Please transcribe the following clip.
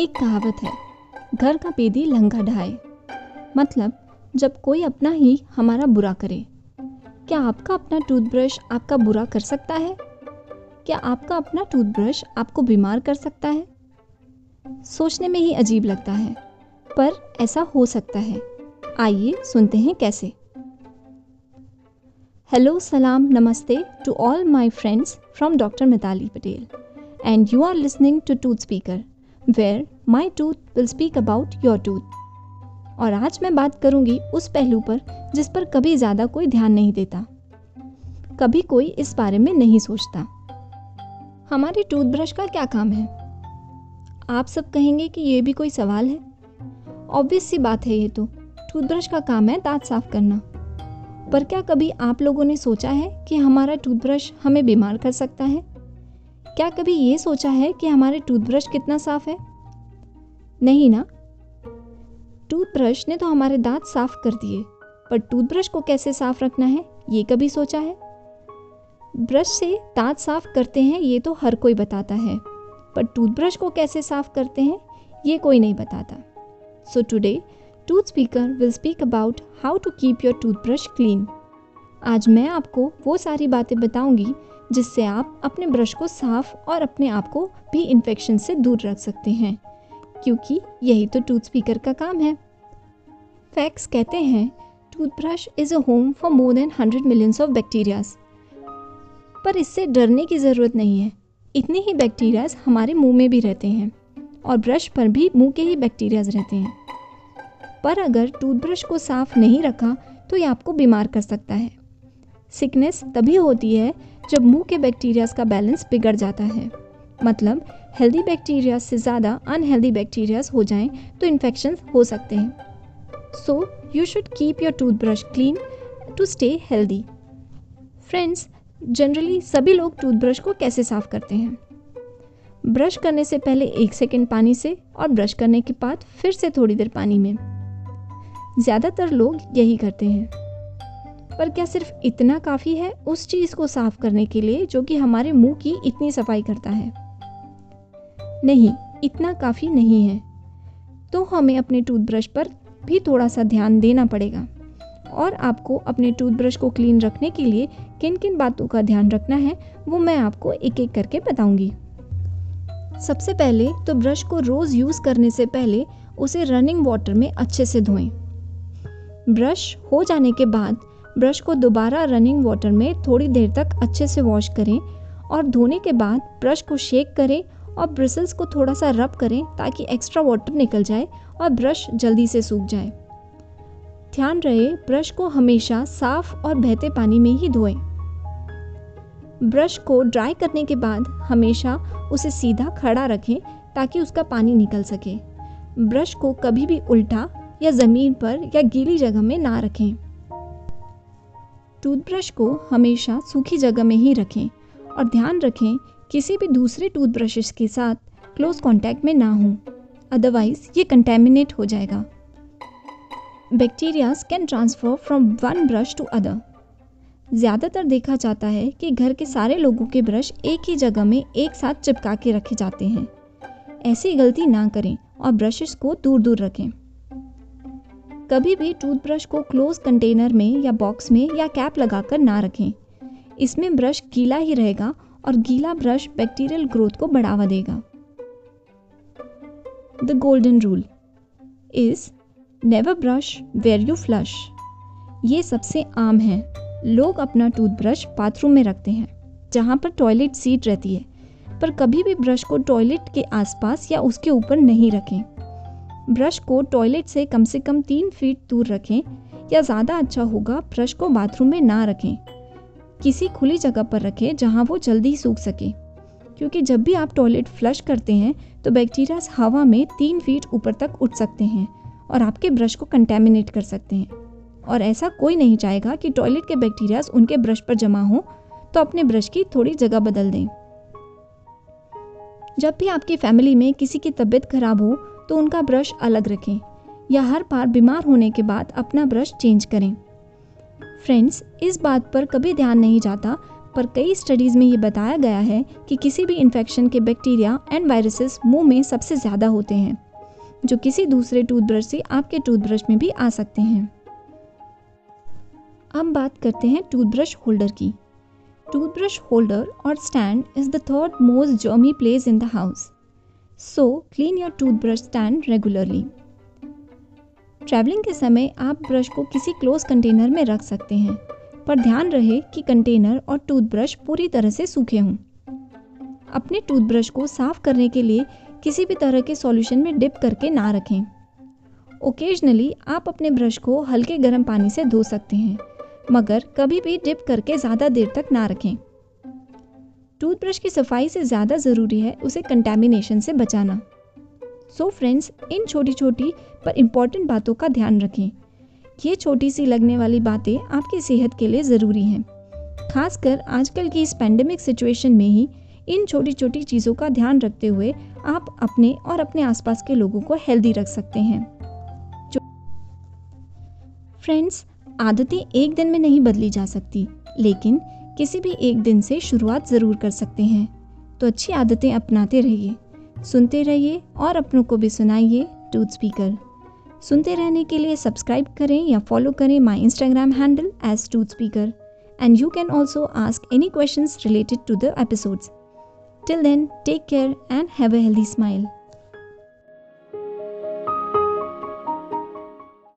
एक कहावत है, घर का बेदी लंगा ढाए। मतलब जब कोई अपना ही हमारा बुरा करे, क्या आपका अपना टूथब्रश आपका बुरा कर सकता है? क्या आपका अपना टूथब्रश आपको बीमार कर सकता है? सोचने में ही अजीब लगता है, पर ऐसा हो सकता है। आइए सुनते हैं कैसे। हेलो सलाम namaste to all my friends from doctor Mitali Patel and you are listening to tooth speaker where my tooth will speak about your tooth और आज मैं बात करूँगी उस पहलू पर जिस पर कभी ज़्यादा कोई ध्यान नहीं देता। कभी कोई इस बारे में नहीं सोचता। हमारे टूथब्रश का क्या काम है? आप सब कहेंगे कि ये भी कोई सवाल है। ऑब्वियस सी बात है ये तो। टूथब्रश का काम है दांत साफ़ करना। पर क्या कभी आप लोगों ने सोचा है कि हमारा टूथब्रश हमें बीमार कर सकता है? क्या कभी ये सोचा है कि हमारे टूथब्रश कितना साफ़ है? नहीं ना। टूथब्रश ने तो हमारे दांत साफ़ कर दिए, पर टूथब्रश को कैसे साफ़ रखना है, ये कभी सोचा है? ब्रश से दांत साफ़ करते हैं, ये तो हर कोई बताता है, पर टूथब्रश को कैसे साफ़ करते हैं, ये कोई नहीं बताता। So today tooth speaker will speak about how to keep your toothbrush clean आज मैं आपको वो सारी बातें बताऊँगी जिससे आप अपने ब्रश को साफ़ और अपने आप को भी इन्फेक्शन से दूर रख सकते हैं, क्योंकि यही तो टूथ स्पीकर का काम है। फैक्ट्स कहते हैं toothbrush is a home for more than hundred millions of bacterias पर इससे डरने की ज़रूरत नहीं है। इतने ही बैक्टीरियाज हमारे मुँह में भी रहते हैं, और ब्रश पर भी मुँह के ही बैक्टीरियाज रहते हैं। पर अगर टूथब्रश को साफ़ नहीं रखा तो ये आपको बीमार कर सकता है। सिकनेस तभी होती है जब मुँह के बैक्टीरियाज का बैलेंस बिगड़ जाता है। मतलब हेल्दी बैक्टीरियाज से ज़्यादा अनहेल्दी बैक्टीरियाज हो जाएँ तो इन्फेक्शन हो सकते हैं। So you should keep your toothbrush clean to stay healthy friends generally सभी लोग टूथब्रश को कैसे साफ़ करते हैं? ब्रश करने से पहले एक सेकेंड पानी से और ब्रश करने के बाद फिर से थोड़ी देर पानी में। ज़्यादातर लोग यही करते हैं। पर क्या सिर्फ़ इतना काफ़ी है उस चीज़ को साफ़ करने के लिए जो कि हमारे मुँह की इतनी सफ़ाई करता है? नहीं, इतना काफ़ी नहीं है। तो हमें अपने टूथब्रश पर भी थोड़ा सा ध्यान देना पड़ेगा और आपको अपने टूथब्रश को क्लीन रखने के लिए किन किन बातों का ध्यान रखना है वो मैं आपको एक एक करके बताऊँगी। सबसे पहले तो ब्रश को रोज़ यूज़ करने से पहले उसे रनिंग वाटर में अच्छे से धोएँ। ब्रश हो जाने के बाद ब्रश को दोबारा रनिंग वाटर में थोड़ी देर तक अच्छे से वॉश करें और धोने के बाद ब्रश को शेक करें और ब्रिसल्स को थोड़ा सा रब करें ताकि एक्स्ट्रा वाटर निकल जाए और ब्रश जल्दी से सूख जाए। ध्यान रहे, ब्रश को हमेशा साफ़ और बहते पानी में ही धोएँ। ब्रश को ड्राई करने के बाद हमेशा उसे सीधा खड़ा रखें ताकि उसका पानी निकल सके। ब्रश को कभी भी उल्टा या ज़मीन पर या गीली जगह में ना रखें। टूथब्रश को हमेशा सूखी जगह में ही रखें और ध्यान रखें किसी भी दूसरे टूथब्रशेस के साथ क्लोज कांटेक्ट में ना हो। अदरवाइज़ ये कंटेमिनेट हो जाएगा। Bacterias can transfer from one brush to other ज़्यादातर देखा जाता है कि घर के सारे लोगों के ब्रश एक ही जगह में एक साथ चिपका के रखे जाते हैं। ऐसी गलती ना करें और ब्रशेस को दूर दूर रखें। कभी भी टूथब्रश को क्लोज कंटेनर में या बॉक्स में या कैप लगाकर ना रखें। इसमें ब्रश गीला ही रहेगा और गीला ब्रश बैक्टीरियल ग्रोथ को बढ़ावा देगा। The golden rule is never brush where you flush ये सबसे आम है। लोग अपना टूथब्रश बाथरूम में रखते हैं, जहाँ पर टॉयलेट सीट रहती है, पर कभी भी ब्रश को टॉयलेट के आसपास या उसके ऊपर नहीं रखें। ब्रश को टॉयलेट से कम से कम तीन फीट दूर रखें या ज़्यादा अच्छा होगा, ब्रश को बाथरूम में ना रखें। किसी खुली जगह पर रखें जहाँ वो जल्दी सूख सके। क्योंकि जब भी आप टॉयलेट फ्लश करते हैं तो बैक्टीरिया हवा में तीन फीट ऊपर तक उठ सकते हैं और आपके ब्रश को कंटेमिनेट कर सकते हैं। और ऐसा कोई नहीं चाहेगा कि टॉयलेट के बैक्टीरियाज उनके ब्रश पर जमा हो तो अपने ब्रश की थोड़ी जगह बदल दें। जब भी आपकी फैमिली में किसी की तबीयत खराब हो तो उनका ब्रश अलग रखें या हर बार बीमार होने के बाद अपना ब्रश चेंज करें। फ्रेंड्स, इस बात पर कभी ध्यान नहीं जाता, पर कई स्टडीज़ में ये बताया गया है कि किसी भी इन्फेक्शन के बैक्टीरिया एंड वायरसेस मुँह में सबसे ज़्यादा होते हैं, जो किसी दूसरे टूथब्रश से आपके टूथब्रश में भी आ सकते हैं। अब बात करते हैं टूथब्रश होल्डर की। टूथब्रश होल्डर और stand is the third most germy place in the house so clean your toothbrush stand regularly travelling के समय आप ब्रश को किसी क्लोज कंटेनर में रख सकते हैं, पर ध्यान रहे कि कंटेनर और टूथब्रश पूरी तरह से सूखे हों। अपने टूथब्रश को साफ़ करने के लिए किसी भी तरह के सॉल्यूशन में डिप करके ना रखें। ओकेजनली आप अपने ब्रश को हल्के गर्म पानी से धो सकते हैं, मगर कभी भी डिप करके ज़्यादा देर तक ना रखें। टूथब्रश की सफ़ाई से ज़्यादा ज़रूरी है उसे कंटेमिनेशन से बचाना। सो so फ्रेंड्स इन छोटी छोटी पर इंपॉर्टेंट बातों का ध्यान रखें। ये छोटी सी लगने वाली बातें आपकी सेहत के लिए ज़रूरी हैं। खासकर आजकल की इस पैंडमिक सिचुएशन में ही इन छोटी छोटी चीज़ों का ध्यान रखते हुए आप अपने और अपने आसपास के लोगों को हेल्दी रख सकते हैं। फ्रेंड्स आदतें एक दिन में नहीं बदली जा सकती, लेकिन किसी भी एक दिन से शुरुआत ज़रूर कर सकते हैं। तो अच्छी आदतें अपनाते रहिए, सुनते रहिए और अपनों को भी सुनाइए टूथ स्पीकर सुनते रहने के लिए सब्सक्राइब करें या फॉलो करें my Instagram handle as tooth speaker and you can also ask any question related to the episodes till then take care and have a healthy smile